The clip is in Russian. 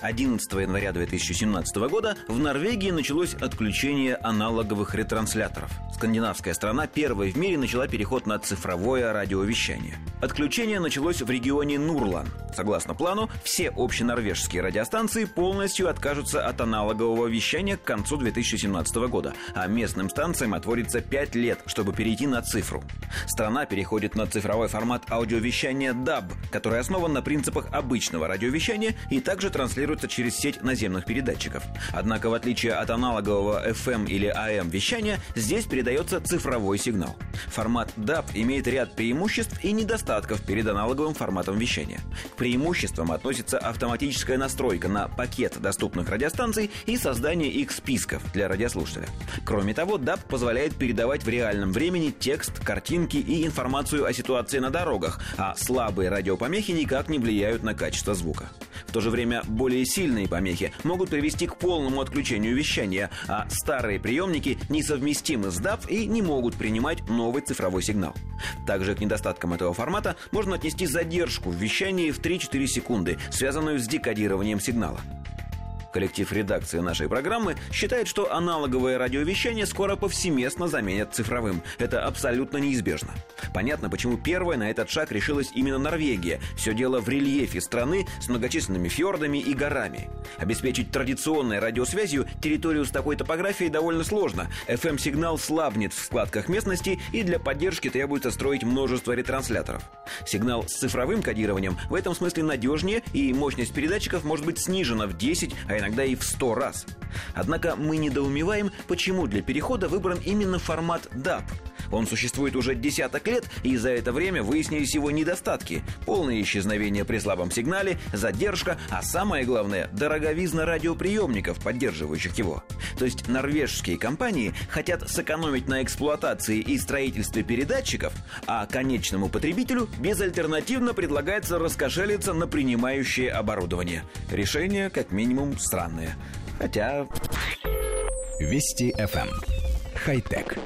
11 января 2017 года в Норвегии началось отключение аналоговых ретрансляторов. Скандинавская страна первой в мире начала переход на цифровое радиовещание. Отключение началось в регионе Нурлан. Согласно плану, все общенорвежские радиостанции полностью откажутся от аналогового вещания к концу 2017 года, а местным станциям отводится 5 лет, чтобы перейти на цифру. Страна переходит на цифровой формат аудиовещания DAB, который основан на принципах обычного радиовещания и также транслируется через сеть наземных передатчиков. Однако, в отличие от аналогового FM или AM вещания, здесь передается цифровой сигнал. Формат DAB имеет ряд преимуществ и недостатков перед аналоговым форматом вещания. К преимуществам относится автоматическая настройка на пакет доступных радиостанций и создание их списков для радиослушателя. Кроме того, DAB позволяет передавать в реальном времени текст, картинки и информацию о ситуации на дорогах, а слабые радиопомехи никак не влияют на качество звука. В то же время более сильные помехи могут привести к полному отключению вещания, а старые приемники несовместимы с DAB и не могут принимать новый цифровой сигнал. Также к недостаткам этого формата можно отнести задержку в вещании в 3 3-4 секунды, связанную с декодированием сигнала. Коллектив редакции нашей программы считает, что аналоговое радиовещание скоро повсеместно заменят цифровым. Это абсолютно неизбежно. Понятно, почему первая на этот шаг решилась именно Норвегия. Все дело в рельефе страны с многочисленными фьордами и горами. Обеспечить традиционной радиосвязью территорию с такой топографией довольно сложно. FM-сигнал слабнет в складках местности и для поддержки требуется строить множество ретрансляторов. Сигнал с цифровым кодированием в этом смысле надежнее и мощность передатчиков может быть снижена в 10, а иногда и в 100 раз. Однако мы недоумеваем, почему для перехода выбран именно формат DAB – он существует уже десяток лет, и за это время выяснились его недостатки. Полное исчезновение при слабом сигнале, задержка, а самое главное – дороговизна радиоприемников, поддерживающих его. То есть норвежские компании хотят сэкономить на эксплуатации и строительстве передатчиков, а конечному потребителю безальтернативно предлагается раскошелиться на принимающее оборудование. Решение, как минимум, странное. Хотя... Вести FM. Эм. Хай-тек.